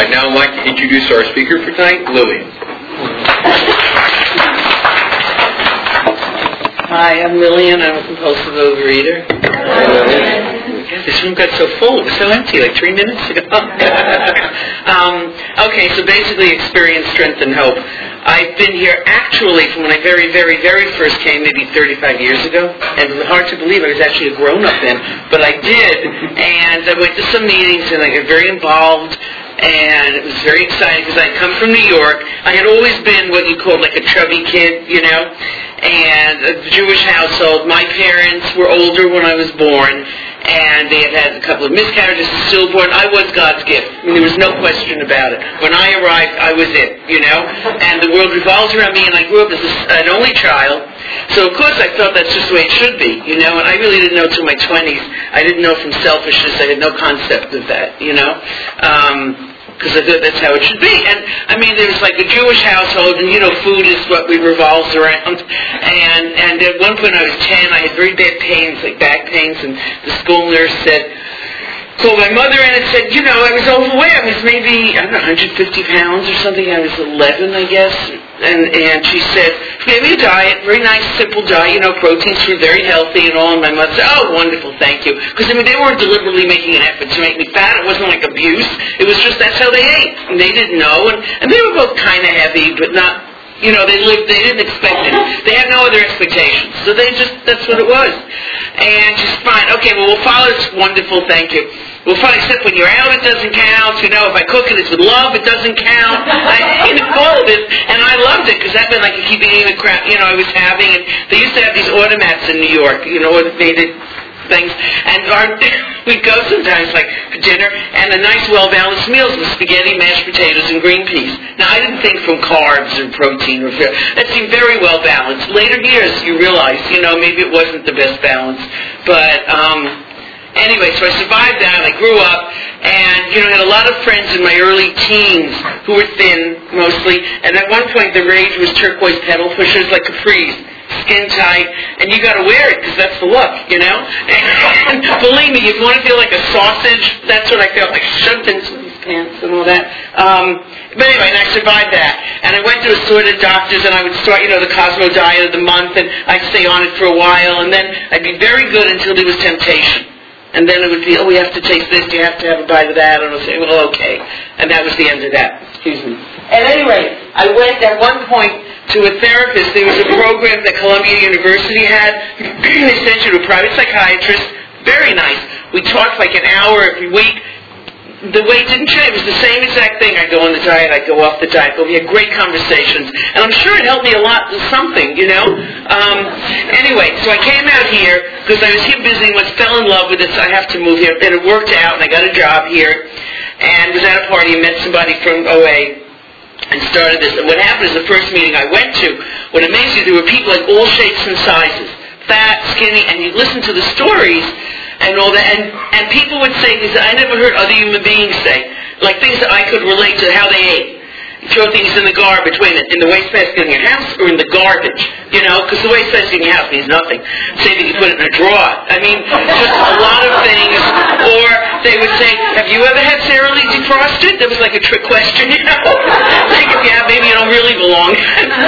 I'd now like to introduce our speaker for tonight, Lillian. Hi, I'm Lillian. I'm a compulsive overeater. This room got so full. It was so empty like three minutes ago. um, okay, so basically experience, strength, and hope. I've been here actually from when I very, very, very first came, maybe 35 years ago. And it was hard to believe I was actually a grown-up then. But I did. And I went to some meetings and I got very involved and it was very exciting because I'd come from New York. I had always been what you call like a chubby kid, you know, and a Jewish household. My parents were older when I was born, and they had had a couple of miscarriages, stillborn. I was God's gift. I mean, there was no question about it. When I arrived, I was it, you know, and the world revolves around me, and I grew up as an only child. So of course I thought that's just the way it should be, you know, and I really didn't know till my 20s. I didn't know from selfishness. I had no concept of that, you know. Um, because that's how it should be. And I mean, there's like a Jewish household, and you know, food is what we revolves around. And and at one point I was ten, I had very bad pains, like back pains, and the school nurse said, called my mother and said, you know, I was overweight. I was maybe, I don't know, 150 pounds or something. I was 11, I guess. And, and she said, gave me a diet, very nice, simple diet, you know, proteins were very healthy and all. And my mother said, oh, wonderful, thank you. Because, I mean, they weren't deliberately making an effort to make me fat. It wasn't like abuse. It was just that's how they ate. And they didn't know. And, and they were both kind of heavy, but not you know, they lived, they didn't expect it. They had no other expectations. So they just, that's what it was. And she's fine. Okay, well, we'll follow this wonderful, thank you. We'll find except when you're out, it doesn't count. You know, if I cook it, it's with love, it doesn't count. I, all of this. And I loved it because that meant I keep eating the crap, you know, I was having. And they used to have these automats in New York, you know, automated things. And our, we'd go sometimes like for dinner and a nice well-balanced meals with spaghetti, mashed potatoes, and green peas. Now I didn't think from carbs or protein or fat. That seemed very well balanced. Later years you realize, you know, maybe it wasn't the best balance. But um anyway, so I survived that. I grew up, and you know, I had a lot of friends in my early teens who were thin mostly. And at one point, the rage was turquoise pedal pushers like capris skin tight, and you got to wear it because that's the look, you know. And, believe me, if you want to feel like a sausage, that's what I felt like shoved into these pants and all that. Um, but anyway, and I survived that. And I went to assorted doctors, and I would start, you know, the Cosmo diet of the month, and I'd stay on it for a while, and then I'd be very good until there was temptation. And then it would be, oh, we have to taste this, you have to have a bite of that, and I'll say, well, okay. And that was the end of that. Excuse me. At any rate, I went at one point to a therapist. There was a program that Columbia University had. they sent you to a private psychiatrist. Very nice. We talked like an hour every week the weight didn't change. It was the same exact thing. I'd go on the diet, I'd go off the diet, but we had great conversations. And I'm sure it helped me a lot with something, you know? Um, anyway, so I came out here because I was here visiting, was fell in love with it, so I have to move here. And it worked out, and I got a job here. And was at a party and met somebody from OA and started this. And what happened is the first meeting I went to, what amazed me, there were people like all shapes and sizes, fat, skinny, and you listen to the stories, and all that. And, and people would say things that I never heard other human beings say, like things that I could relate to how they ate. Throw things in the garbage. Wait a minute, in the wastebasket in your house or in the garbage? You know, because the wastebasket in your house means nothing. Say that you put it in a drawer. I mean, just a lot of things. Or they would say, have you ever had Sara Lee defrosted? That was like a trick question, you know? like if you have, maybe you don't really belong.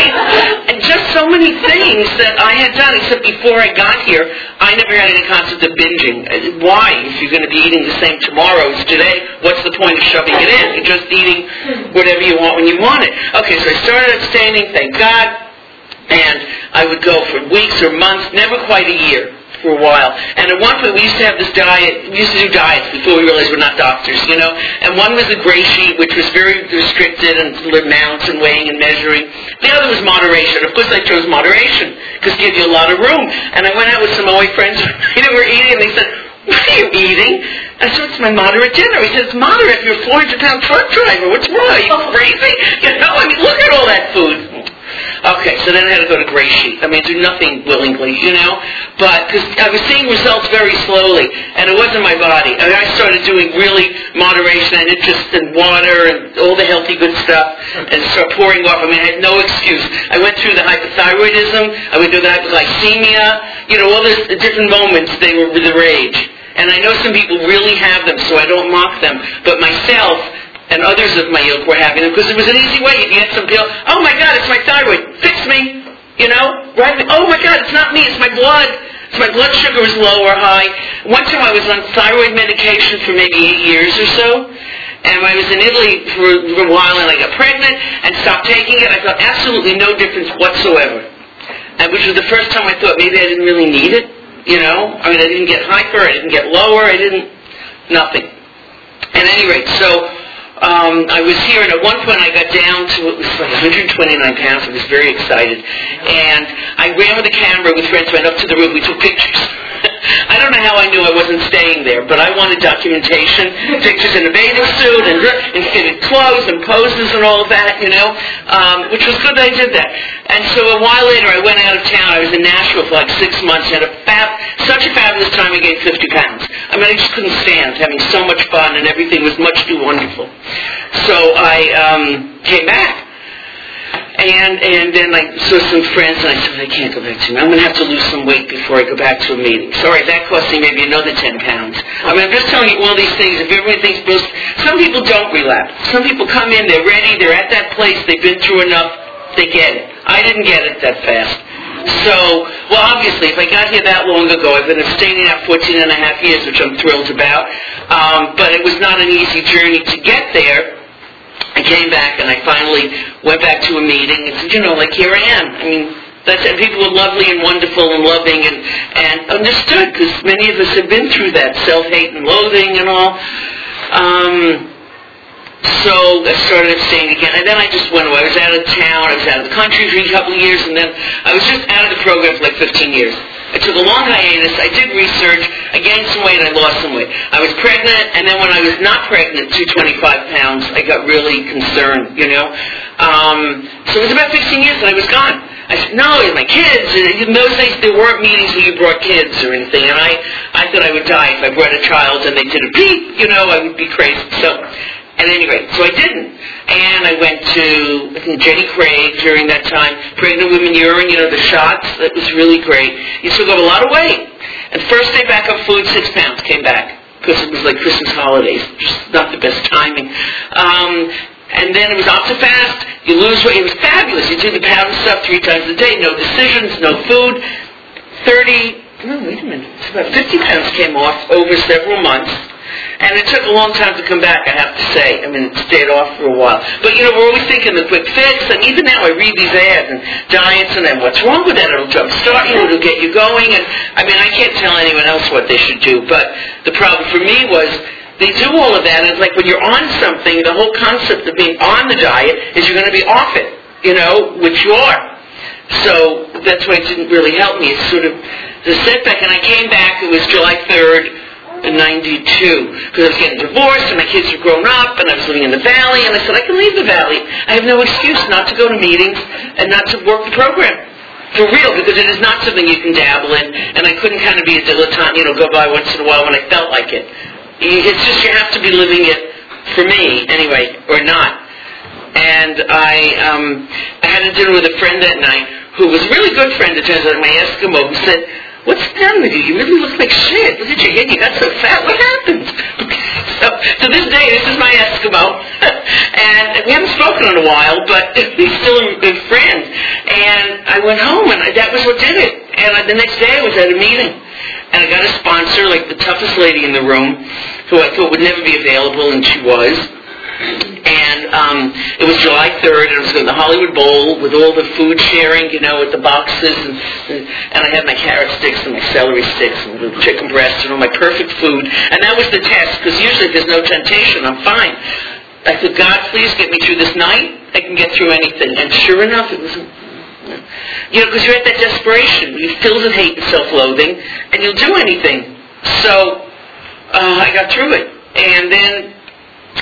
and just so many things that I had done, except before I got here, I never had any concept of binging. Uh, why? If you're going to be eating the same tomorrow as today, what's the point of shoving it in? You're just eating whatever you want when you want it. Okay, so I started abstaining, thank God, and I would go for weeks or months, never quite a year for a while. And at one point we used to have this diet, we used to do diets before we realized we're not doctors, you know. And one was a gray sheet, which was very restricted and little amounts and weighing and measuring. The other was moderation. Of course I chose moderation because it gives you a lot of room. And I went out with some my friends, you know, we were eating and they said, what are you eating? I said, it's my moderate dinner. He it's moderate. You're a 400 pound truck driver. What's wrong? Are you crazy? You know, I mean, look at all that food. Okay, so then I had to go to gray sheet. I mean, do nothing willingly, you know? But, because I was seeing results very slowly, and it wasn't my body. I mean, I started doing really moderation and interest in water and all the healthy good stuff, and start pouring off. I mean, I had no excuse. I went through the hypothyroidism, I went through the hypoglycemia, you know, all these different moments, they were the rage. And I know some people really have them, so I don't mock them. But myself, and others of my ilk were having them because it was an easy way. You get some pill. Oh my God, it's my thyroid. Fix me. You know, right? Oh my God, it's not me. It's my blood. So my blood sugar was low or high. One time I was on thyroid medication for maybe eight years or so. And I was in Italy for a while and I got pregnant and stopped taking it. I felt absolutely no difference whatsoever. And which was the first time I thought maybe I didn't really need it. You know, I mean, I didn't get hyper, I didn't get lower, I didn't, nothing. At any rate, so um, I was here, and at one point I got down to it was like 129 pounds. I was very excited, and I ran with the camera with friends, went up to the room, we took pictures. I don't know how I knew I wasn't staying there, but I wanted documentation, pictures in a bathing suit and, and fitted clothes and poses and all of that, you know, um, which was good that I did that. And so a while later, I went out of town. I was in Nashville for like six months. Had a fab, such a fabulous time. I gained 50 pounds. I mean, I just couldn't stand having so much fun, and everything was much too wonderful. So I um, came back. And and then I saw some friends, and I said, I can't go back to. I'm going to have to lose some weight before I go back to a meeting. So, all right, that cost me maybe another 10 pounds. I mean, I'm just telling you all these things. If everyone thinks most, some people don't relapse. Some people come in, they're ready, they're at that place, they've been through enough, they get it. I didn't get it that fast. So, well, obviously, if I got here that long ago, I've been abstaining now 14 and a half years, which I'm thrilled about. Um, but it was not an easy journey to get there. I came back and I finally went back to a meeting and said, you know, like here I am. I mean, that's it. People were lovely and wonderful and loving and, and understood because many of us have been through that self-hate and loathing and all. Um, so I started abstaining again, and then I just went away. I was out of town, I was out of the country for a couple of years, and then I was just out of the program for like 15 years. I took a long hiatus. I did research. I gained some weight. I lost some weight. I was pregnant, and then when I was not pregnant, 225 pounds, I got really concerned. You know, um, so it was about 15 years that I was gone. I said, no, it's my kids. And in those days, there weren't meetings where you brought kids or anything, and I, I thought I would die if I brought a child and they did a peep. You know, I would be crazy. So at any rate, so I didn't. And I went to, I think, Jenny Craig during that time, Pregnant Women Urine, you know, the shots. That was really great. You took up a lot of weight. And first day back on food, six pounds came back. Because it was like Christmas holidays. Just not the best timing. Um, and then it was fast. You lose weight. It was fabulous. You do the powder stuff three times a day. No decisions, no food. 30, no, wait a minute. It's about 50 pounds came off over several months. And it took a long time to come back, I have to say. I mean, it stayed off for a while. But, you know, we're always thinking the quick fix, and even now I read these ads and diets, and then what's wrong with that? It'll jumpstart you, it'll get you going, and, I mean, I can't tell anyone else what they should do, but the problem for me was they do all of that, and it's like when you're on something, the whole concept of being on the diet is you're going to be off it, you know, which you are. So that's why it didn't really help me. It's sort of the setback, and I came back, it was July 3rd, in 92 because I was getting divorced and my kids were grown up and I was living in the valley and I said I can leave the valley. I have no excuse not to go to meetings and not to work the program. For real, because it is not something you can dabble in and I couldn't kind of be a dilettante, you know, go by once in a while when I felt like it. It's just you have to be living it for me anyway, or not. And I um I had a dinner with a friend that night who was a really good friend, it turns out, my Eskimo, who said, What's wrong with you? You really look like shit. Look at your head. You got so fat. What happened? so, to this day, this is my Eskimo. and we haven't spoken in a while, but he's still good friend. And I went home, and that was what did it. And the next day, I was at a meeting. And I got a sponsor, like the toughest lady in the room, who I thought would never be available, and she was. And um, it was July 3rd, and it was in the Hollywood Bowl with all the food sharing, you know, with the boxes, and, and I had my carrot sticks and my celery sticks and the chicken breast and all my perfect food. And that was the test, because usually there's no temptation, I'm fine. I said, God, please get me through this night. I can get through anything. And sure enough, it was you know, because you're at that desperation. You're filled with hate and self-loathing, and you'll do anything. So uh, I got through it. And then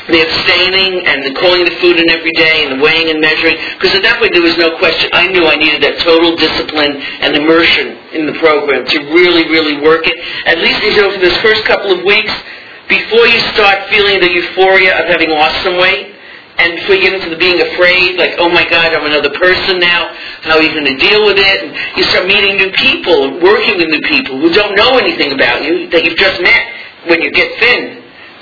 the abstaining and the calling the food in every day and the weighing and measuring. Because at that point there was no question. I knew I needed that total discipline and immersion in the program to really, really work it. At least, you know, for this first couple of weeks, before you start feeling the euphoria of having lost some weight, and before you get into the being afraid, like, oh my God, I'm another person now, how are you going to deal with it? And you start meeting new people working with new people who don't know anything about you, that you've just met when you get thin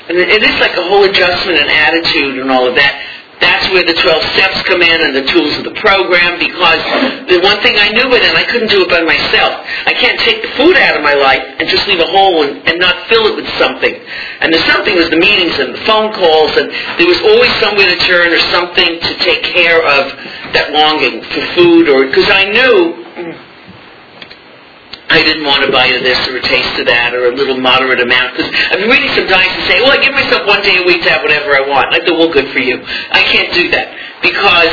And it is like a whole adjustment and attitude and all of that. That's where the 12 steps come in and the tools of the program because the one thing I knew it and I couldn't do it by myself. I can't take the food out of my life and just leave a hole and, and not fill it with something. And the something was the meetings and the phone calls and there was always somewhere to turn or something to take care of that longing for food or because I knew I didn't want a bite of this or a taste of that or a little moderate amount. Because I've been reading some diets and say, well, I give myself one day a week to have whatever I want. I thought, well, good for you. I can't do that because,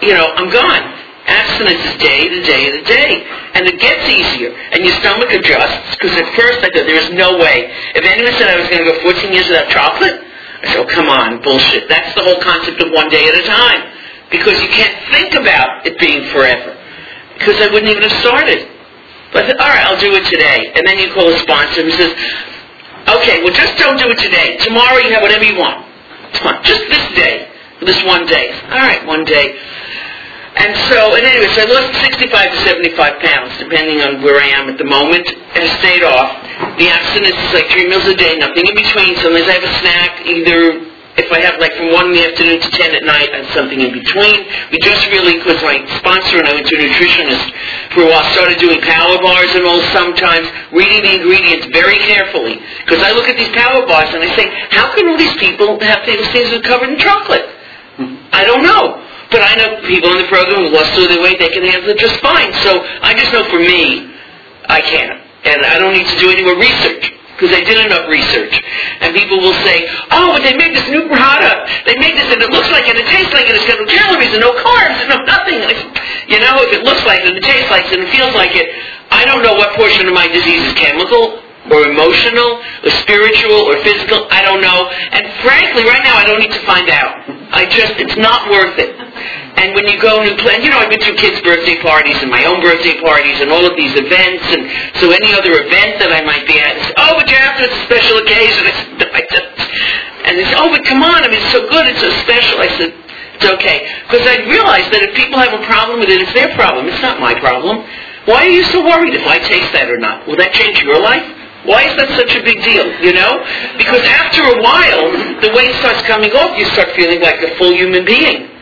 you know, I'm gone. Abstinence is day to day to day. And it gets easier. And your stomach adjusts. Because at first I thought, there is no way. If anyone said I was going to go 14 years without chocolate, I said, oh, come on, bullshit. That's the whole concept of one day at a time. Because you can't think about it being forever. Because I wouldn't even have started. But all right, I'll do it today. And then you call a sponsor who says, okay, well, just don't do it today. Tomorrow you have whatever you want. Come on, just this day, this one day. All right, one day. And so, and anyway, so I lost 65 to 75 pounds, depending on where I am at the moment, and I stayed off. The abstinence is like three meals a day, nothing in between. Sometimes I have a snack, either if I have like from 1 in the afternoon to 10 at night and something in between. We just really, because my sponsor and I went to a nutritionist for a while, uh, started doing power bars and all sometimes, reading the ingredients very carefully. Because I look at these power bars and I say, how can all these people have things that are covered in chocolate? I don't know. But I know people in the program who lost all their weight, they can handle it just fine. So I just know for me, I can't. And I don't need to do any more research because they did enough research. And people will say, oh, but they made this new product. They made this and it looks like it, and it tastes like it, it's got no calories and no carbs and no nothing. You know, if it looks like it, and it tastes like it, and it feels like it, I don't know what portion of my disease is chemical or emotional or spiritual or physical. I don't know. And frankly, right now, I don't need to find out. I just, it's not worth it. And when you go and plan, you know, I've been to kids' birthday parties and my own birthday parties and all of these events, and so any other event that I might be at, it's, oh, but you're after it's a special occasion. I just, and they say, oh, but come on, I mean, it's so good, it's so special. I said, it's okay. Because I realized that if people have a problem with it, it's their problem. It's not my problem. Why are you so worried if I taste that or not? Will that change your life? Why is that such a big deal, you know? Because after a while, the weight starts coming off, you start feeling like a full human being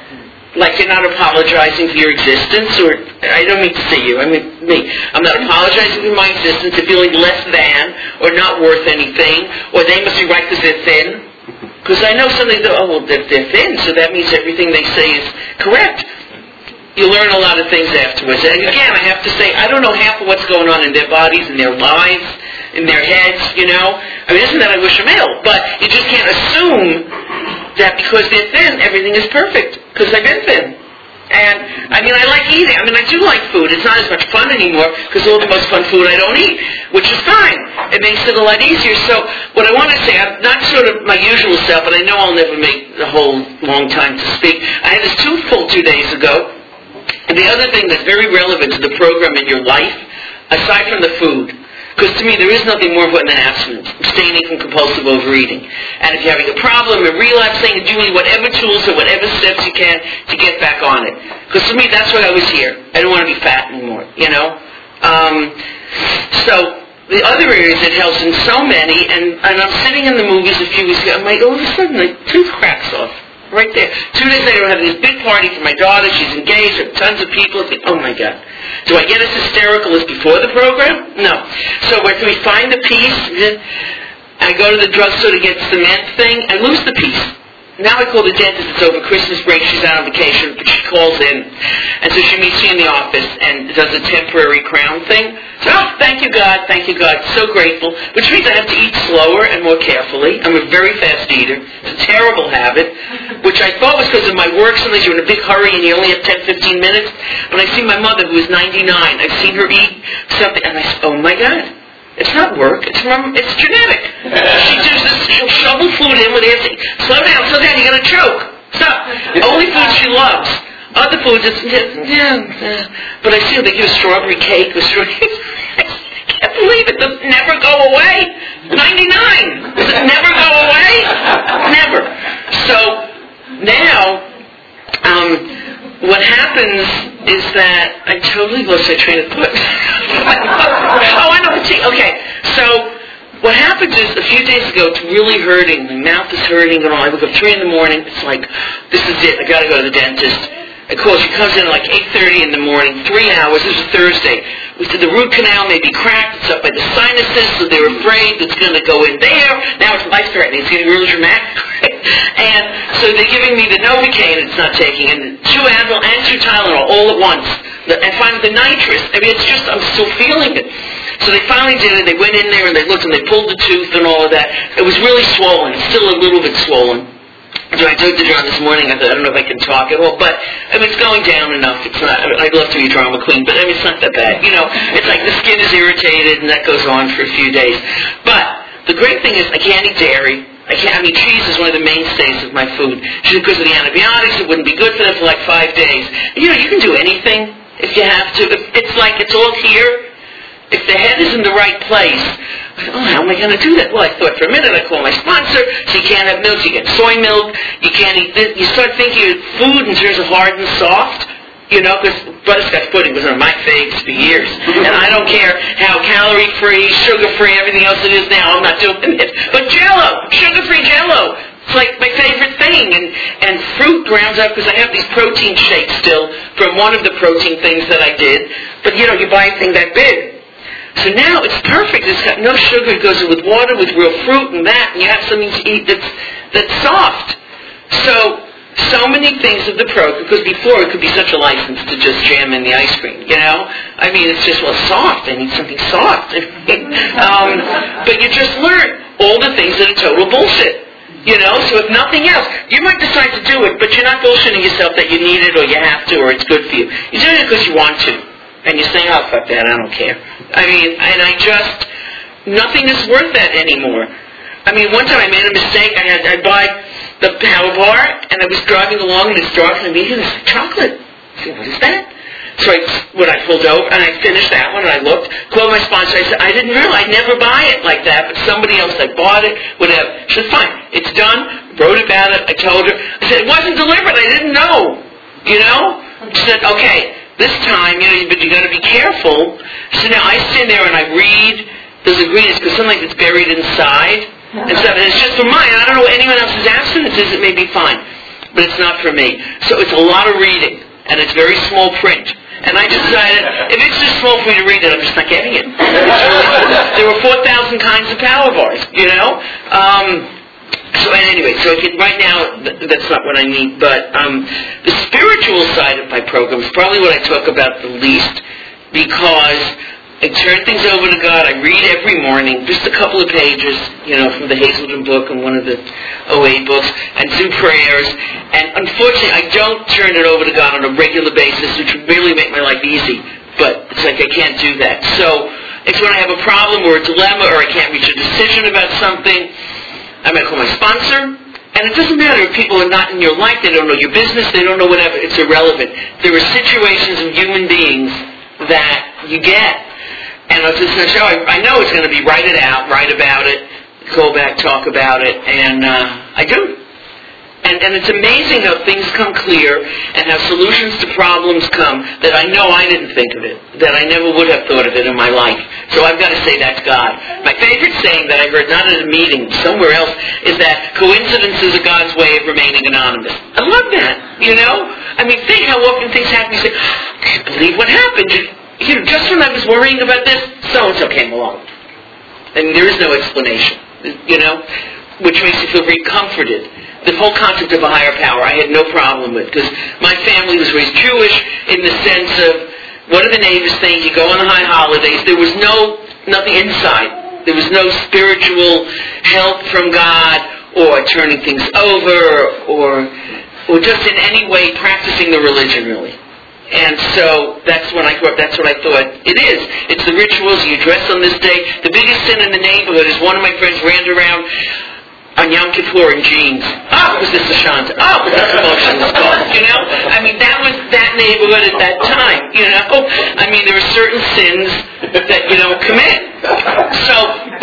like you're not apologizing for your existence, or I don't mean to say you, I mean me. I'm not apologizing for my existence, or feeling less than, or not worth anything, or they must be right because they're thin. Because I know something oh, well, they're, they're thin, so that means everything they say is correct. You learn a lot of things afterwards. And again, I have to say, I don't know half of what's going on in their bodies, in their lives, in their heads, you know. I mean, isn't that I wish them ill? But you just can't assume that because they're thin, everything is perfect. Because they've been thin. And, I mean, I like eating. I mean, I do like food. It's not as much fun anymore because all the most fun food I don't eat, which is fine. It makes it a lot easier. So, what I want to say, I'm not sort of my usual self, but I know I'll never make the whole long time to speak. I had this tooth pulled two days ago. And the other thing that's very relevant to the program in your life, aside from the food, because to me, there is nothing more important than abstinence, abstaining from compulsive overeating. And if you're having a problem and relapsing, doing whatever tools or whatever steps you can to get back on it. Because to me, that's why I was here. I don't want to be fat anymore, you know? Um, so the other areas it helps in so many, and, and I'm sitting in the movies a few weeks ago, I'm like, all of a sudden the tooth cracks off. Right there. Two days later, I'm having this big party for my daughter. She's engaged with tons of people. Oh my God. Do I get as hysterical as before the program? No. So after we find the piece, I go to the drugstore to get cement thing. I lose the piece. Now I call the dentist. It's over Christmas break. She's out on vacation, but she calls in, and so she meets me in the office and does a temporary crown thing. So, oh, thank you God, thank you God, so grateful. Which means I have to eat slower and more carefully. I'm a very fast eater. It's a terrible habit, which I thought was because of my work. Sometimes you're in a big hurry and you only have 10, 15 minutes. When I see my mother, who is 99, I've seen her eat something, and I oh my God. It's not work. It's it's genetic. she does this. She'll shovel food in with Nancy. Slow down, slow down. You're gonna choke. Stop. Only food she loves. Other foods, it's yeah, yeah. But I see they give strawberry cake with strawberry. I can't believe it. Does never go away. Ninety nine. Does it never go away? Never. So now, um, what happens is that I totally lost my train of thought. oh, See, okay. So what happens is a few days ago it's really hurting. My mouth is hurting and all. I wake up three in the morning. It's like this is it. I got to go to the dentist. I call. She comes in like 8:30 in the morning. Three hours. This is Thursday. We said the root canal may be cracked. It's up by the sinuses, so they're afraid it's going to go in there. Now it's life threatening. It's getting really dramatic. and so they're giving me the Novocaine. It's not taking, and two Advil and two Tylenol all at once. And finally the nitrous. I mean, it's just I'm still feeling it. So they finally did it. They went in there and they looked and they pulled the tooth and all of that. It was really swollen. It's still a little bit swollen. So I told to John this morning, I thought, I don't know if I can talk at all, but I mean, it's going down enough. It's not, I mean, I'd love to be drama queen, but I mean, it's not that bad. You know, it's like the skin is irritated and that goes on for a few days. But the great thing is I can't eat dairy. I can't, I mean, cheese is one of the mainstays of my food. Just because of the antibiotics, it wouldn't be good for them for like five days. You know, you can do anything if you have to. It's like it's all here. If the head is in the right place, oh, how am I going to do that? Well, I thought for a minute, I call my sponsor, so you can't have milk, you get soy milk, you can't eat this. You start thinking of food in terms of hard and soft, you know, because butterscotch pudding was one of my faves for years. and I don't care how calorie-free, sugar-free, everything else it is now, I'm not doing it. But Jello, sugar-free Jello, it's like my favorite thing. And, and fruit grounds up because I have these protein shakes still from one of the protein things that I did. But, you know, you buy a thing that big. So now it's perfect. It's got no sugar. It goes in with water, with real fruit and that, and you have something to eat that's that's soft. So so many things of the pro because before it could be such a license to just jam in the ice cream. You know, I mean it's just well soft. I need something soft. um, but you just learn all the things that are total bullshit. You know, so if nothing else, you might decide to do it, but you're not bullshitting yourself that you need it or you have to or it's good for you. You're doing it because you want to. And you're saying, oh, fuck that, I don't care. I mean, and I just, nothing is worth that anymore. I mean, one time I made a mistake. I had, I bought the power bar, and I was driving along, and it's dark, and I mean, it's chocolate. I said, what is that? So I, when I pulled over, and I finished that one, and I looked, called my sponsor, I said, I didn't realize, I'd never buy it like that, but somebody else had bought it, whatever. She said, fine, it's done, wrote about it, I told her. I said, it wasn't delivered, I didn't know. You know? She said, okay, this time, you know, but you got to be careful. So now I stand there and I read those ingredients because sometimes it's buried inside and stuff. And it's just for mine. I don't know what anyone else's abstinence is. It may be fine, but it's not for me. So it's a lot of reading, and it's very small print. And I decided, if it's just small for me to read it, I'm just not getting it. there were 4,000 kinds of power bars, you know? Um, so anyway, so can, right now that's not what I need, but um, the spiritual side of my program is probably what I talk about the least because I turn things over to God. I read every morning, just a couple of pages, you know, from the Hazelden book and one of the OA books, and do prayers. And unfortunately, I don't turn it over to God on a regular basis, which would really make my life easy. But it's like I can't do that. So it's when I have a problem or a dilemma or I can't reach a decision about something I might call my sponsor. And it doesn't matter if people are not in your life, they don't know your business, they don't know whatever, it's irrelevant. There are situations of human beings that you get. And I was just going to show, I, I know it's going to be write it out, write about it, call back, talk about it, and uh, I do. And, and it's amazing how things come clear and how solutions to problems come that I know I didn't think of it, that I never would have thought of it in my life. So I've got to say that's God. My favorite saying that I heard not at a meeting, somewhere else, is that coincidences are God's way of remaining anonymous. I love that, you know? I mean, think how often things happen. You say, I can't believe what happened. You know, just when I was worrying about this, so-and-so came along. And there is no explanation, you know? Which makes you feel very comforted the whole concept of a higher power I had no problem with because my family was raised Jewish in the sense of what do the neighbors think? You go on the high holidays. There was no nothing inside. There was no spiritual help from God or turning things over or or just in any way practicing the religion really. And so that's when I grew up. That's what I thought it is. It's the rituals you dress on this day. The biggest sin in the neighborhood is one of my friends ran around on Yom Kippur in jeans. Oh, was this a shunt? Oh, was this emotion was? You know? I mean, that was that neighborhood at that time, you know? I mean, there were certain sins that you don't commit. So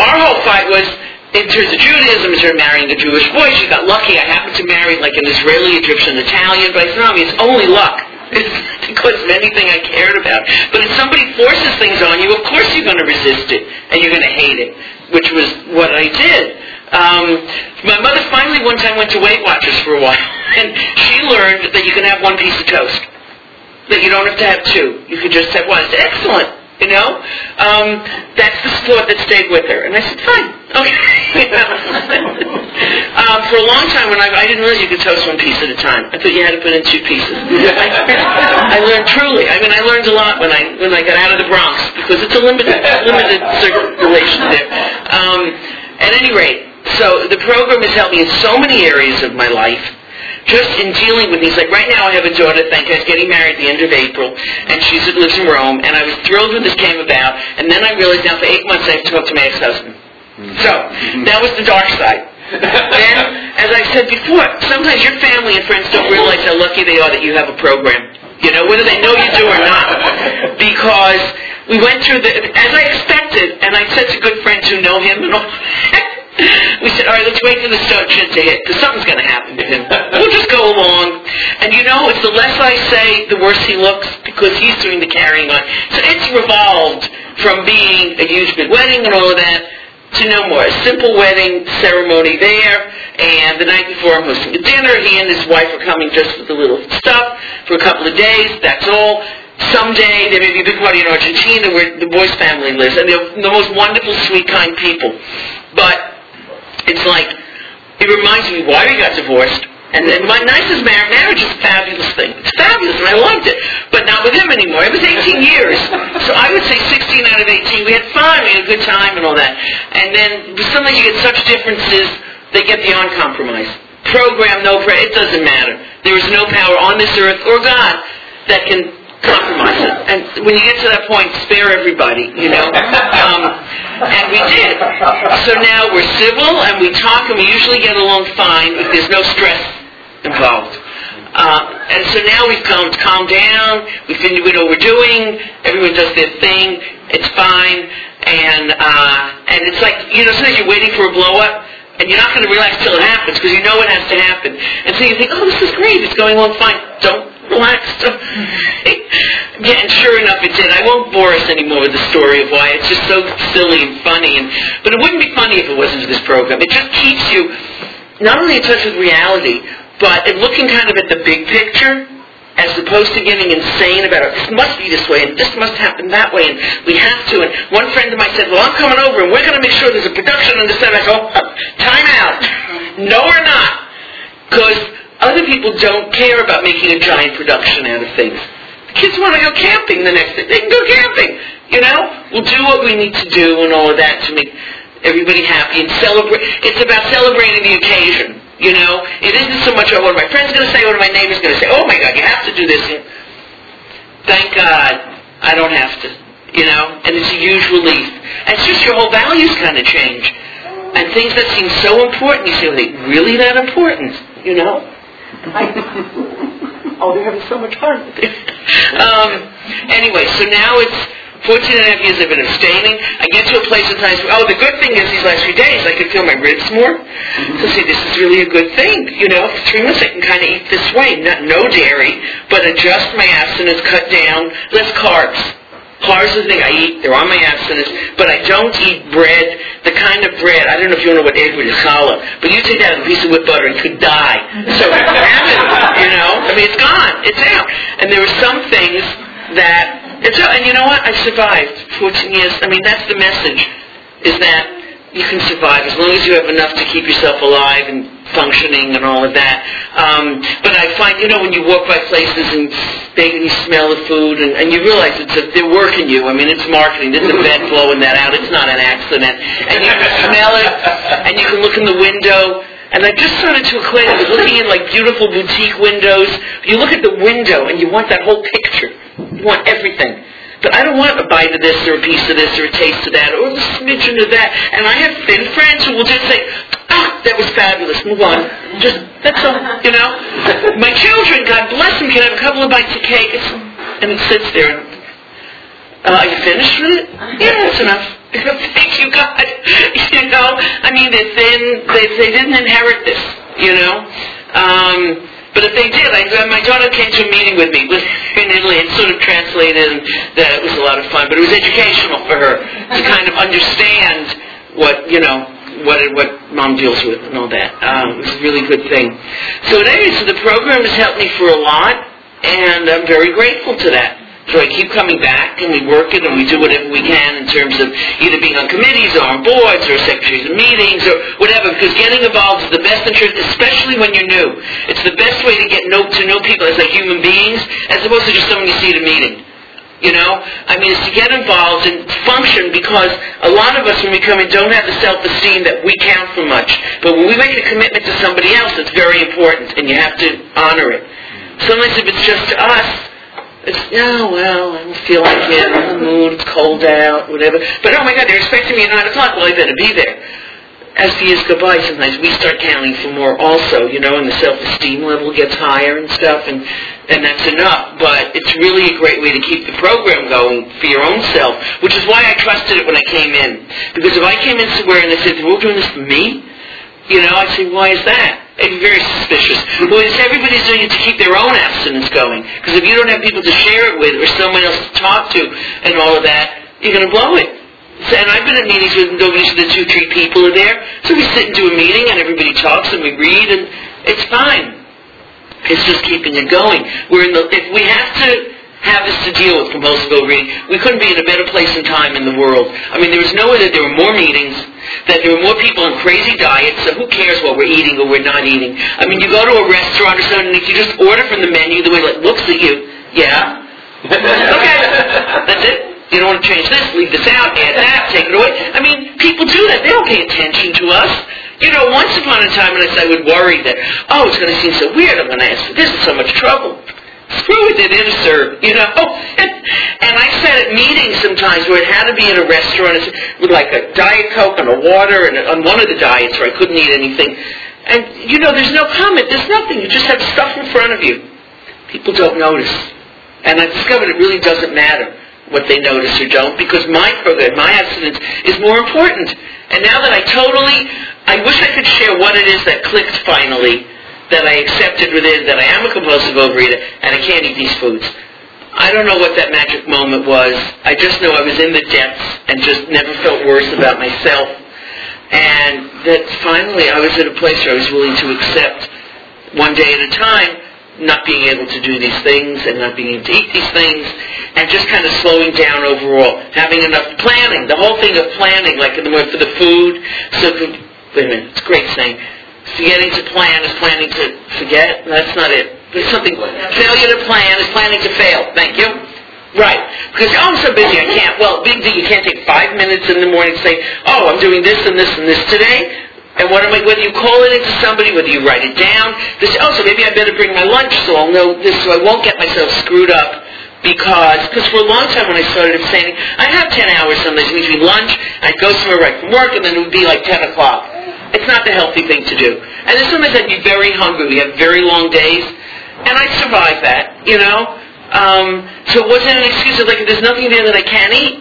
our whole fight was, in terms of Judaism, in terms of marrying a Jewish boy, she got lucky. I happened to marry like an Israeli, Egyptian, Italian, but I said, no, I mean, it's only luck. It's because of anything I cared about. But if somebody forces things on you, of course you're going to resist it and you're going to hate it. which was what I did. Um, my mother finally one time went to Weight Watchers for a while, and she learned that you can have one piece of toast. That you don't have to have two. You could just have one. It's excellent, you know? Um, that's the thought that stayed with her. And I said, fine, okay. um, for a long time, when I, I didn't realize you could toast one piece at a time. I thought you had to put in two pieces. I, I learned truly. I mean, I learned a lot when I when I got out of the Bronx because it's a limited limited circulation there. Um, at any rate, so the program has helped me in so many areas of my life. Just in dealing with these, like right now I have a daughter, thank God, getting married at the end of April, and she lives in Rome, and I was thrilled when this came about, and then I realized now for eight months I have to talk to my ex-husband. Mm-hmm. So, mm-hmm. that was the dark side. then, as I said before, sometimes your family and friends don't realize how lucky they are that you have a program. You know, whether they know you do or not. Because we went through the, as I expected, and I had such good friends who know him and all. we said, all right, let's wait for the shit to hit, because something's going to happen to him. We'll just go along. And you know, it's the less I say, the worse he looks, because he's doing the carrying on. So it's revolved from being a huge big wedding and all of that to no more. A simple wedding ceremony there, and the night before I'm hosting a dinner. He and his wife are coming just with a little stuff for a couple of days. That's all. Someday there may be a big party in Argentina where the Boyce family lives, and they're the most wonderful, sweet, kind people. But it's like it reminds me why we got divorced. And then my nicest marriage, marriage is a fabulous thing. It's fabulous, and I loved it. But not with him anymore. It was 18 years. So I would say 16 out of 18. We had fun, we had a good time and all that. And then sometimes you get such differences, they get beyond compromise. Program, no prayer, it doesn't matter. There is no power on this earth or God that can compromise it. And when you get to that point, spare everybody, you know. Um, and we did. So now we're civil and we talk and we usually get along fine if there's no stress involved. Uh, and so now we've come calmed down. We figured we know what we're doing. Everyone does their thing. It's fine. And uh, and it's like you know, sometimes you're waiting for a blow up, and you're not going to relax till it happens because you know it has to happen. And so you think, oh, this is great. It's going along fine. Don't relax. yeah, and sure enough, it did. I won't bore us anymore with the story of why it's just so silly and funny. And but it wouldn't be funny if it wasn't for this program. It just keeps you not only in touch with reality, but in looking kind of at the big picture, as opposed to getting insane about it. This must be this way, and this must happen that way, and we have to. And one friend of mine said, "Well, I'm coming over, and we're going to make sure there's a production on this." And I go, "Time out. No, we're not, because other people don't care about making a giant production out of things. The kids want to go camping the next day. They can go camping. You know, we'll do what we need to do and all of that to make everybody happy and celebrate. It's about celebrating the occasion. You know, it isn't so much about what my friend's going to say, what my neighbor's going to say. Oh my God, you have to do this. Thank God, I don't have to. You know, and it's a huge relief. And it's just your whole values kind of change. And things that seem so important, you say, are they really that important? You know? I, oh, they're having so much fun. um, anyway, so now it's 14 and a half years I've been abstaining. I get to a place sometimes, oh, the good thing is these last few days I can feel my ribs more. So I say, this is really a good thing. You know, for three months I can kind of eat this way. Not, no dairy, but adjust my abstinence, cut down, less carbs. Carbs are the thing I eat. They're on my abstinence. But I don't eat bread, the kind of bread, I don't know if you know what Edward is challah, but you take that a piece of whipped butter and could die. So have it, you know? I mean, it's gone. It's out. And there are some things that, it's out. And you know what? I've survived 14 years. I mean, that's the message, is that you can survive as long as you have enough to keep yourself alive and functioning and all of that. Um, but I find, you know, when you walk by places and they, you smell the food and, and you realize it's a, they're working you. I mean, it's marketing. There's a vet blowing that out. It's not an accident. And you can smell it, and you can look in the window. And I just started to equate it with looking in like beautiful boutique windows. You look at the window and you want that whole picture. You want everything. But I don't want a bite of this or a piece of this or a taste of that or a smidgen of that. And I have thin friends who will just say, ah, that was fabulous, move on. Just, that's all, you know. My children, God bless them, can have a couple of bites of cake. It's, and it sits there. Uh, are you finished with it? Yeah, that's enough. Thank you, God. You know, I mean, they're thin. They, they didn't inherit this, you know. Um, but if they did, I, my daughter came to a meeting with me in Italy. It sort of translated, and that it was a lot of fun. But it was educational for her to kind of understand what you know what what mom deals with and all that. Um, it was a really good thing. So anyway, so the program has helped me for a lot, and I'm very grateful to that. So I keep coming back and we work it and we do whatever we can in terms of either being on committees or on boards or secretaries of meetings or whatever because getting involved is the best interest, especially when you're new. It's the best way to get know, to know people as like human beings as opposed to just someone you see at a meeting. You know, I mean, it's to get involved and function because a lot of us, when we come in, don't have the self-esteem that we count for much. But when we make a commitment to somebody else, it's very important, and you have to honor it. Sometimes if it's just to us, it's, oh, well, I don't feel like it, I'm in the mood, it's cold out, whatever. But oh my God, they're expecting me at 9 o'clock, well, I better be there. As the years go by, sometimes we start counting for more also, you know, and the self-esteem level gets higher and stuff, and, and that's enough. But it's really a great way to keep the program going for your own self, which is why I trusted it when I came in. Because if I came in somewhere and they said, we're doing this for me, you know, I'd say, why is that? It'd be very suspicious. Well, it's everybody's doing it to keep their own abstinence going. Because if you don't have people to share it with or someone else to talk to and all of that, you're going to blow it. And I've been at meetings with no usually the two, three people are there. So we sit and do a meeting and everybody talks and we read and it's fine. It's just keeping it going. We're in the, if we have to have this to deal with compulsive overeating, we couldn't be in a better place and time in the world. I mean, there was no way that there were more meetings, that there were more people on crazy diets, so who cares what we're eating or we're not eating? I mean, you go to a restaurant or something, and if you just order from the menu, the way it looks at you, yeah. okay, that's it. You don't want to change this, leave this out, add that, take it away. I mean, people do that. They don't pay attention to us. You know, once upon a time, and I said would worry that, oh, it's going to seem so weird. I'm going to ask for this. Is so much trouble. Screw it, it is, sir. You know, and I sat at meetings sometimes where it had to be in a restaurant with like a diet coke and a water, and on one of the diets where I couldn't eat anything. And you know, there's no comment. There's nothing. You just have stuff in front of you. People don't notice, and I discovered it really doesn't matter what they notice or don't because my program, my abstinence is more important. And now that I totally, I wish I could share what it is that clicked finally, that I accepted within, that I am a compulsive overeater and I can't eat these foods. I don't know what that magic moment was. I just know I was in the depths and just never felt worse about myself. And that finally I was at a place where I was willing to accept one day at a time not being able to do these things and not being able to eat these things and just kind of slowing down overall, having enough planning, the whole thing of planning, like in the morning for the food. So, wait a minute, it's a great saying. Forgetting to plan is planning to forget. That's not it. There's something. Failure to plan is planning to fail. Thank you. Right. Because oh, I'm so busy, I can't. Well, big deal. You can't take five minutes in the morning to say, oh, I'm doing this and this and this today. And what am I, whether you call it into somebody, whether you write it down, this, oh, so maybe I better bring my lunch so I'll know this, so I won't get myself screwed up because, because for a long time when I started abstaining, I have 10 hours sometimes between lunch, I'd go somewhere right from work, and then it would be like 10 o'clock. It's not the healthy thing to do. And then sometimes I'd be very hungry. We have very long days, and I survived that, you know. Um, so it wasn't an excuse of like, there's nothing there that I can't eat,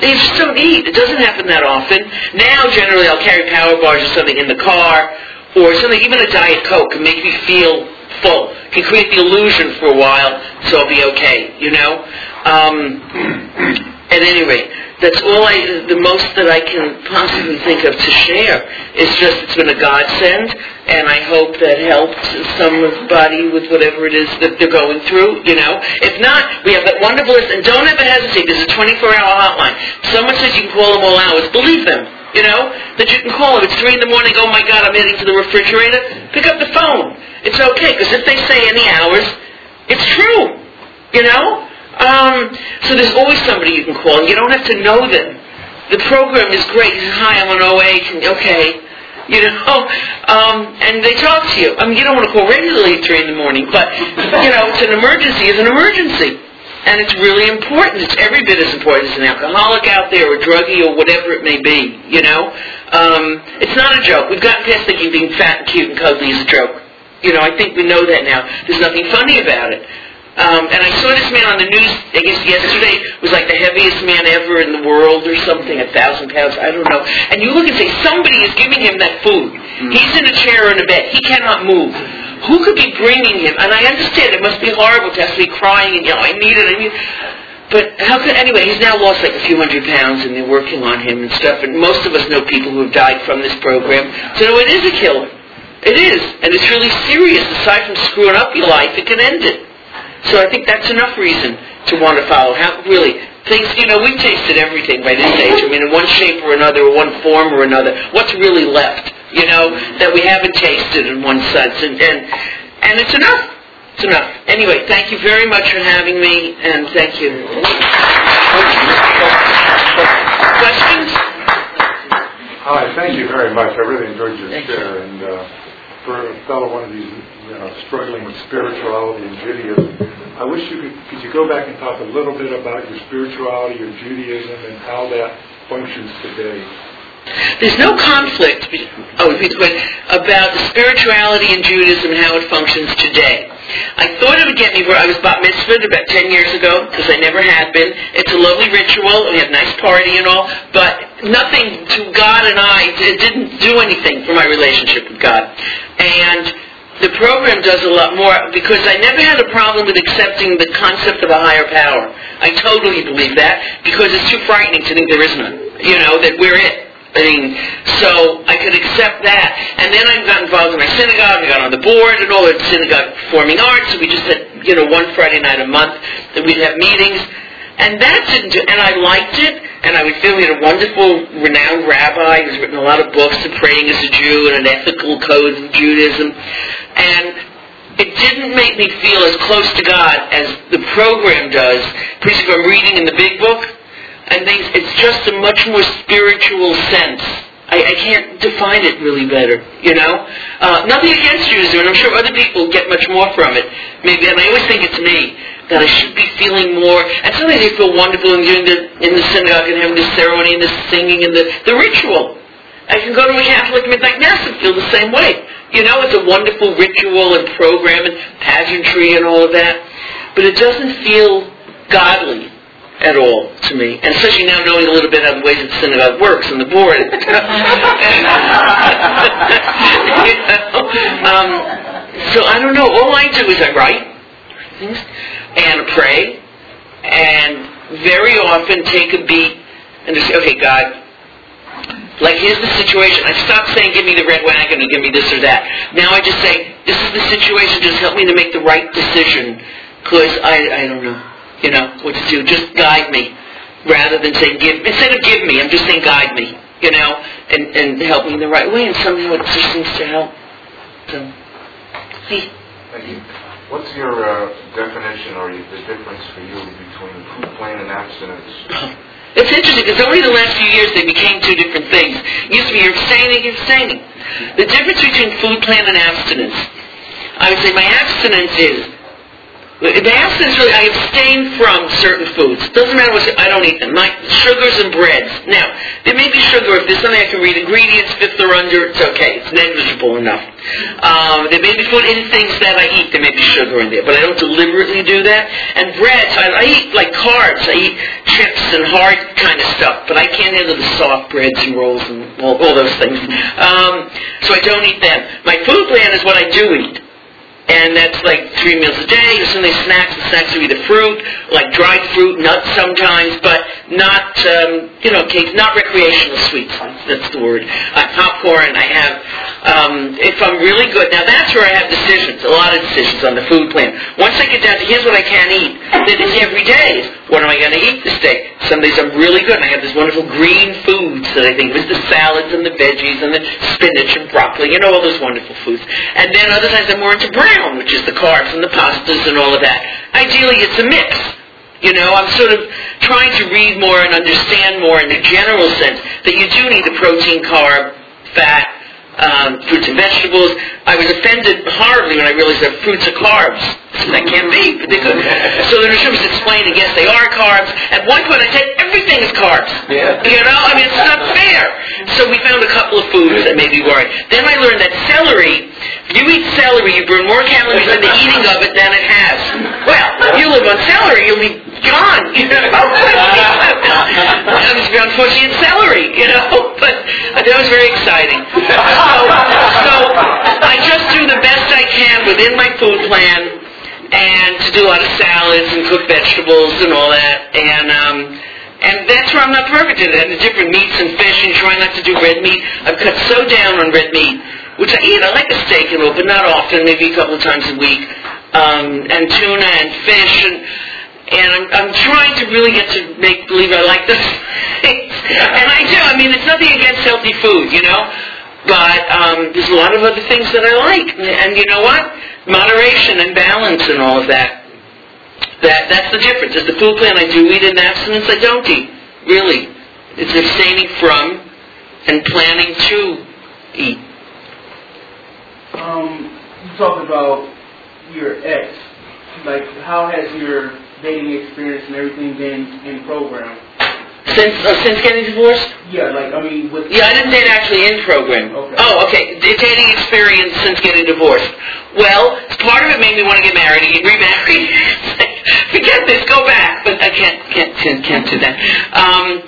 just don't eat. It doesn't happen that often. Now, generally, I'll carry power bars or something in the car, or something, even a Diet Coke can make me feel full. Can create the illusion for a while, so I'll be okay, you know? Um, at any rate, that's all I, the most that I can possibly think of to share is just it's been a godsend, and I hope that helps somebody with whatever it is that they're going through, you know. If not, we have that wonderful list, and don't ever hesitate. There's a 24-hour hotline. Someone says you can call them all hours. Believe them, you know, that you can call them. It's 3 in the morning, oh my God, I'm heading to the refrigerator. Pick up the phone. It's okay, because if they say any hours, it's true, you know. Um, so there's always somebody you can call. And you don't have to know them. The program is great. He says, hi, I'm on OA. Can, okay. You know, um, and they talk to you. I mean, you don't want to call regularly at 3 in the morning, but, you know, it's an emergency. It's an emergency. And it's really important. It's every bit as important as an alcoholic out there or druggie or whatever it may be, you know. Um, it's not a joke. We've gotten past thinking being fat and cute and cuddly is a joke. You know, I think we know that now. There's nothing funny about it. Um, and I saw this man on the news, I guess yesterday, was like the heaviest man ever in the world or something, a thousand pounds, I don't know. And you look and say, somebody is giving him that food. Mm-hmm. He's in a chair or in a bed. He cannot move. Who could be bringing him? And I understand it must be horrible to have to be crying and yelling, I need it, I need but how could anyway? He's now lost like a few hundred pounds, and they're working on him and stuff. And most of us know people who have died from this program. So it is a killer. It is, and it's really serious. Aside from screwing up your life, it can end it. So I think that's enough reason to want to follow. How really things? You know, we've tasted everything by this age. I mean, in one shape or another, or one form or another. What's really left? You know, that we haven't tasted in one sense, and and and it's enough. It's enough. Anyway, thank you very much for having me, and thank you. Questions? Hi, thank you very much. I really enjoyed your Thank you. share. And uh, for a fellow one of these, you know, struggling with spirituality and Judaism, I wish you could, could you go back and talk a little bit about your spirituality, your Judaism, and how that functions today? There's no conflict. be- Oh. About the spirituality in Judaism and how it functions today. I thought it would get me where I was bat mitzvahed about 10 years ago, because I never had been. It's a lovely ritual. We had a nice party and all, but nothing to God and I, it didn't do anything for my relationship with God. And the program does a lot more because I never had a problem with accepting the concept of a higher power. I totally believe that because it's too frightening to think there is none. You know, that we're it. I mean, so I could accept that. And then I got involved in my synagogue. I got on the board and all the synagogue performing arts. We just had, you know, one Friday night a month that we'd have meetings. And that didn't do, and I liked it, and I would feel had a wonderful, renowned rabbi who's written a lot of books on praying as a Jew and an ethical code of Judaism. And it didn't make me feel as close to God as the program does. Because if I'm reading in the big book, and things, it's just a much more spiritual sense. I, I can't define it really better, you know. Uh, nothing against Judaism, and I'm sure other people get much more from it. Maybe, and I always think it's me that I should be feeling more. And sometimes I feel wonderful in doing the in the synagogue and having the ceremony and the singing and the the ritual. I can go to a Catholic midnight mass and feel the same way. You know, it's a wonderful ritual and program and pageantry and all of that, but it doesn't feel godly at all to me, and especially now knowing a little bit how the ways that the synagogue works and the board. You know? um, so I don't know. All I do is I write and pray, and very often take a beat and just say, "Okay, God." Like here's the situation. I stopped saying, "Give me the red wagon" and "Give me this or that." Now I just say, "This is the situation. Just help me to make the right decision." Because I, I don't know, you know, what to do. Just guide me, rather than saying give. Instead of give me, I'm just saying guide me, you know, and and help me in the right way. And somehow it just seems to help. So, hey. What's your uh, definition or the difference for you between food plan and abstinence? It's interesting because only the last few years they became two different things. It used to be you're abstaining, you're abstaining. The difference between food plan and abstinence, I would say my abstinence is the abstinence really I abstain from certain foods. Doesn't matter what I don't eat them. My sugars and breads. Now, there may be sugar if there's something I can read ingredients, fifth or under, it's okay. It's negligible enough. Um, there may be food in things that I eat, there may be sugar in there, but I don't deliberately do that. And breads, I, I eat like carbs. I eat chips and hard kind of stuff, but I can't handle the soft breads and rolls and all, all those things. Um, so I don't eat them. My food plan is what I do eat. And that's like three meals a day. There's something snacks. The snacks are either fruit, like dried fruit, nuts sometimes, but not, um, you know, cake, not recreational sweets. That's the word. Uh, popcorn. I have, um, if I'm really good. Now that's where I have decisions, a lot of decisions on the food plan. Once I get down to here's what I can eat, then it's every day. What am I going to eat this day? Some days I'm really good, and I have this wonderful green foods that I think was the salads and the veggies and the spinach and broccoli, you know, all those wonderful foods. And then other times I'm more into brown, which is the carbs and the pastas and all of that. Ideally, it's a mix. You know, I'm sort of trying to read more and understand more in the general sense that you do need the protein, carb, fat, um, fruits and vegetables. I was offended horribly when I realized that fruits are carbs. Said, that can't be. But they could. So the nutritionist explained, and yes, they are carbs. At one point I said, everything is carbs. Yeah. You know, I mean, it's not fair. So we found a couple of foods that made me worry. Then I learned that celery, if you eat celery, you burn more calories in the eating of it than it has. Well, if you live on celery, you'll be gone. You know, I was unfortunately in celery, you know, but that was very exciting. So, so I just do the best I can within my food plan and to do a lot of salads and cook vegetables and all that. And um, and that's where I'm not perfect at it. And the different meats and fish and trying not to do red meat. I've cut so down on red meat, which I eat. I like a steak and all, but not often, maybe a couple of times a week. Um, and tuna and fish and and I'm, I'm trying to really get to make believe I like this. and I do. I mean, it's nothing against healthy food, you know. But um, there's a lot of other things that I like, and you know what? Moderation and balance and all of that. That that's the difference. Is the food plan I do eat in abstinence, I don't eat. Really, it's abstaining from and planning to eat. Um, you talked about your ex. Like, how has your dating experience and everything been in program? Since uh, since getting divorced? Yeah, like I mean, with Yeah, I didn't date actually in program. Okay. Oh, okay. The dating experience since getting divorced. Well, part of it made me want to get married and get remarried. Forget this, go back. But I can't can't can't, can't do that. Um,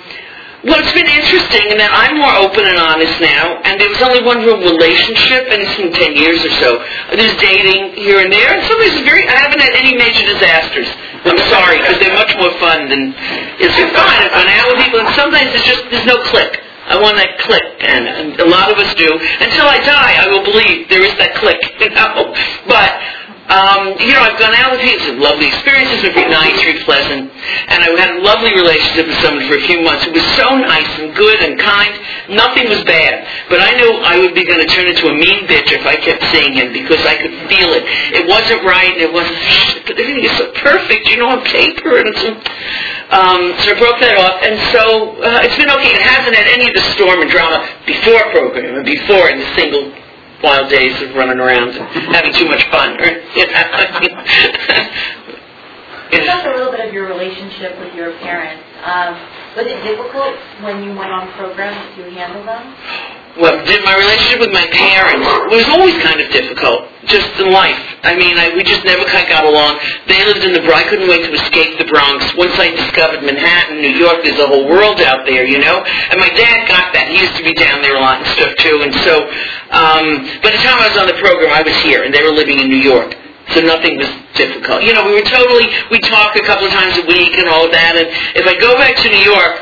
it's been interesting in that I'm more open and honest now, and there was only one real relationship, and it's been 10 years or so. There's dating here and there, and sometimes it's very, I haven't had any major disasters. I'm sorry, because they're much more fun than, it's been fine. I've gone out with people, and sometimes there's just, there's no click. I want that click, and, and a lot of us do. Until I die, I will believe there is that click, you know. But um, you know, I've gone out with people, some lovely experiences, been very nice, very pleasant, and I had a lovely relationship with someone for a few months who was so nice and good and kind. Nothing was bad, but I knew I would be going to turn into a mean bitch if I kept seeing him because I could feel it. It wasn't right, and it wasn't. But everything is so perfect, you know, on paper, and so. Um, so I broke that off, and so uh, it's been okay. It hasn't had any of the storm and drama before program and before in the single wild days of running around and having too much fun. Talk a little bit of your relationship with your parents. Um, was it difficult when you went on programs to handle them? well, did my relationship with my parents was always kind of difficult, just in life. I mean, I, we just never kind of got along. They lived in the Bronx. I couldn't wait to escape the Bronx. Once I discovered Manhattan, New York, there's a whole world out there, you know. And my dad got that. He used to be down there a lot and stuff too. And so, um, by the time I was on the program, I was here, and they were living in New York. So nothing was difficult. You know, we were totally, we talk a couple of times a week and all of that. And if I go back to New York,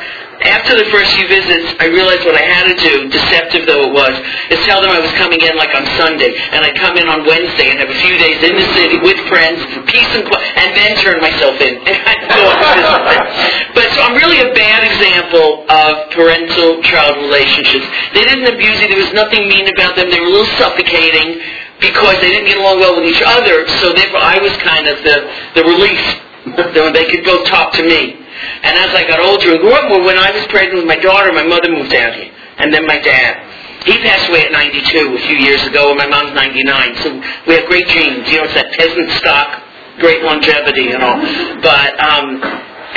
after the first few visits, I realized what I had to do, deceptive though it was, is tell them I was coming in like on Sunday, and I'd come in on Wednesday and have a few days in the city with friends, peace and quiet, and then turn myself in. But so I'm really a bad example of parental-child relationships. They didn't abuse me. There was nothing mean about them. They were a little suffocating because they didn't get along well with each other. So therefore, I was kind of the the relief. that They could go talk to me. And as I got older and grew up more, when I was pregnant with my daughter, my mother moved out here. And then my dad. He passed away at 92 a few years ago, and my mom's 99. So we have great genes. You know, it's that peasant stock, great longevity and all. But, um,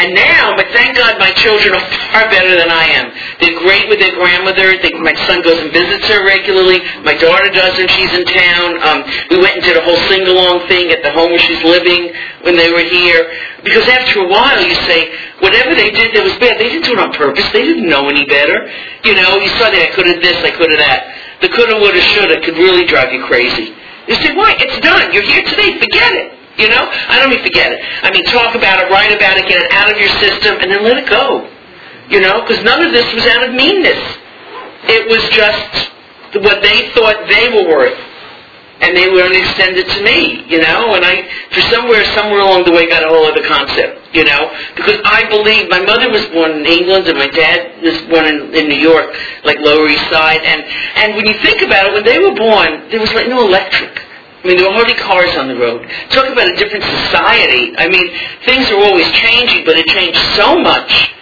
and now, but thank God my children are far better than I am. They're great with their grandmother. They, my son goes and visits her regularly. My daughter does when she's in town. Um, we went and did a whole sing-along thing at the home where she's living when they were here. Because after a while, you say, whatever they did that was bad, they didn't do it on purpose. They didn't know any better. You know, you saw that I could have this, I could have that. The coulda, woulda, shoulda could really drive you crazy. You say, why? It's done. You're here today. Forget it. You know? I don't mean forget it. I mean talk about it, write about it, get it out of your system, and then let it go. You know? Because none of this was out of meanness. It was just what they thought they were worth. And they were going to extend it to me, you know? And I, for somewhere, somewhere along the way, got a whole other concept, you know? Because I believe, my mother was born in England and my dad was born in, in New York, like Lower East Side. And, and when you think about it, when they were born, there was like no electric. I mean, there were hardly cars on the road. Talk about a different society. I mean, things are always changing, but it changed so much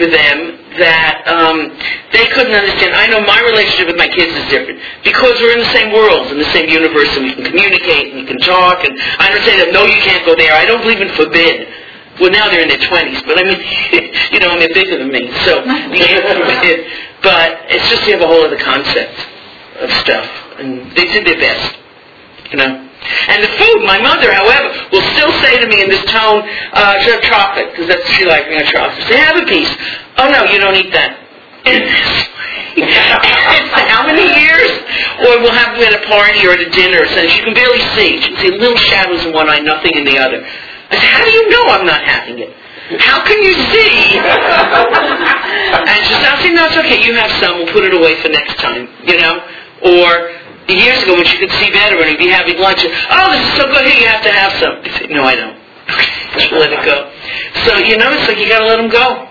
for them that um, they couldn't understand. I know my relationship with my kids is different because we're in the same world, in the same universe, and we can communicate and we can talk. And I don't say that no, you can't go there. I don't believe in forbid. Well, now they're in their twenties, but I mean, you know, and they're bigger than me, so forbid. But it's just you have a whole other concept of stuff, and they did their best you know. And the food, my mother, however, will still say to me in this tone, uh, should have chocolate, because that's she likes, me, a chocolate. Say, have a piece. Oh, no, you don't eat that. In this way. it's how many years? Or we'll have them at a party or at a dinner, and she can barely see. She can see little shadows in one eye, nothing in the other. I said, how do you know I'm not having it? How can you see? and she said, "I no, it's okay. You have some. We'll put it away for next time, you know? Or years ago when she could see better and be having lunch, and, oh, this is so good. Here, you have to have some. I said, no, I don't. Let it go. So, you know, it's like you got to let them go.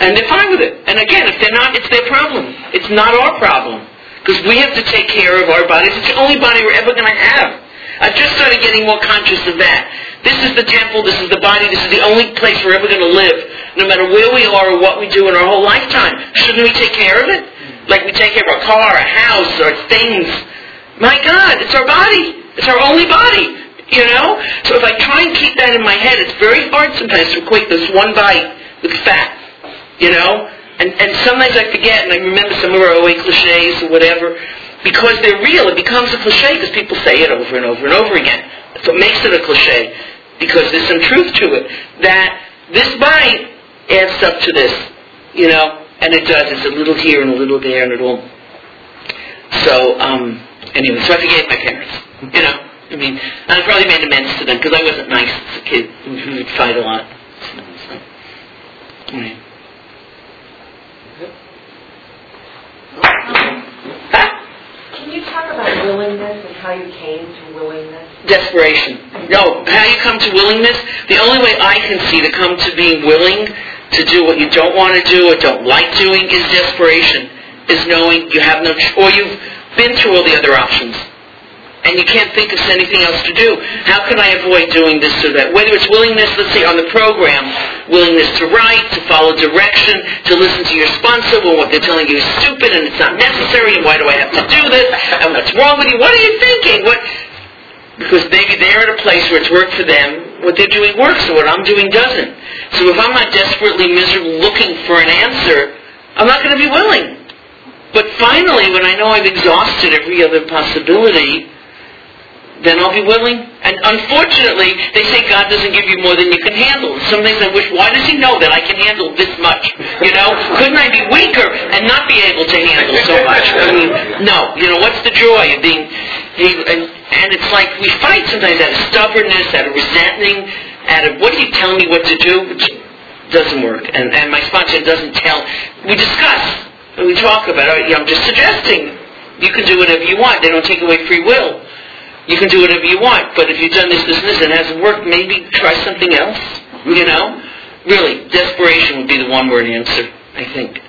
And they're fine with it. And again, if they're not, it's their problem. It's not our problem. Because we have to take care of our bodies. It's the only body we're ever going to have. I've just started getting more conscious of that. This is the temple, this is the body, this is the only place we're ever going to live, no matter where we are or what we do in our whole lifetime. Shouldn't we take care of it? Like we take care of our car, our house, or things. My God, it's our body. It's our only body. You know? So if I try and keep that in my head, it's very hard sometimes to equate this one bite with fat. You know? And, and sometimes I forget, and I remember some of our OA cliches or whatever, because they're real, it becomes a cliche because people say it over and over and over again. That's what makes it a cliche, because there's some truth to it. That this bite adds up to this, you know, and it does. It's a little here and a little there, and it all. So, um, anyway, so I forgave my parents, you know. I mean, and I probably made amends to them because I wasn't nice as a kid. We would fight a lot. So, anyway. Can you talk about willingness and how you came to willingness? Desperation. No, how you come to willingness, the only way I can see to come to being willing to do what you don't want to do or don't like doing is desperation. Is knowing you have no, or you've been through all the other options and you can't think of anything else to do. How can I avoid doing this or that? Whether it's willingness, let's say on the program, willingness to write, to follow direction, to listen to your sponsor when what they're telling you is stupid and it's not necessary and why do I have to do this and what's wrong with you? What are you thinking? What? Because maybe they're at a place where it's worked for them, what they're doing works and what I'm doing doesn't. So if I'm not desperately miserable looking for an answer, I'm not going to be willing. But finally, when I know I've exhausted every other possibility, then I'll be willing. And unfortunately, they say God doesn't give you more than you can handle. Sometimes I wish, why does He know that I can handle this much? You know, couldn't I be weaker and not be able to handle so much? I mean, no. You know, what's the joy of being? And, and it's like we fight sometimes out of stubbornness, out of resenting, out of what do you tell me what to do, which doesn't work. And, and my sponsor doesn't tell. We discuss. And we talk about it. I'm just suggesting you can do whatever you want. They don't take away free will. You can do whatever you want, but if you've done this, this, and this, and it hasn't worked, maybe try something else. You know? Really, desperation would be the one word answer, I think.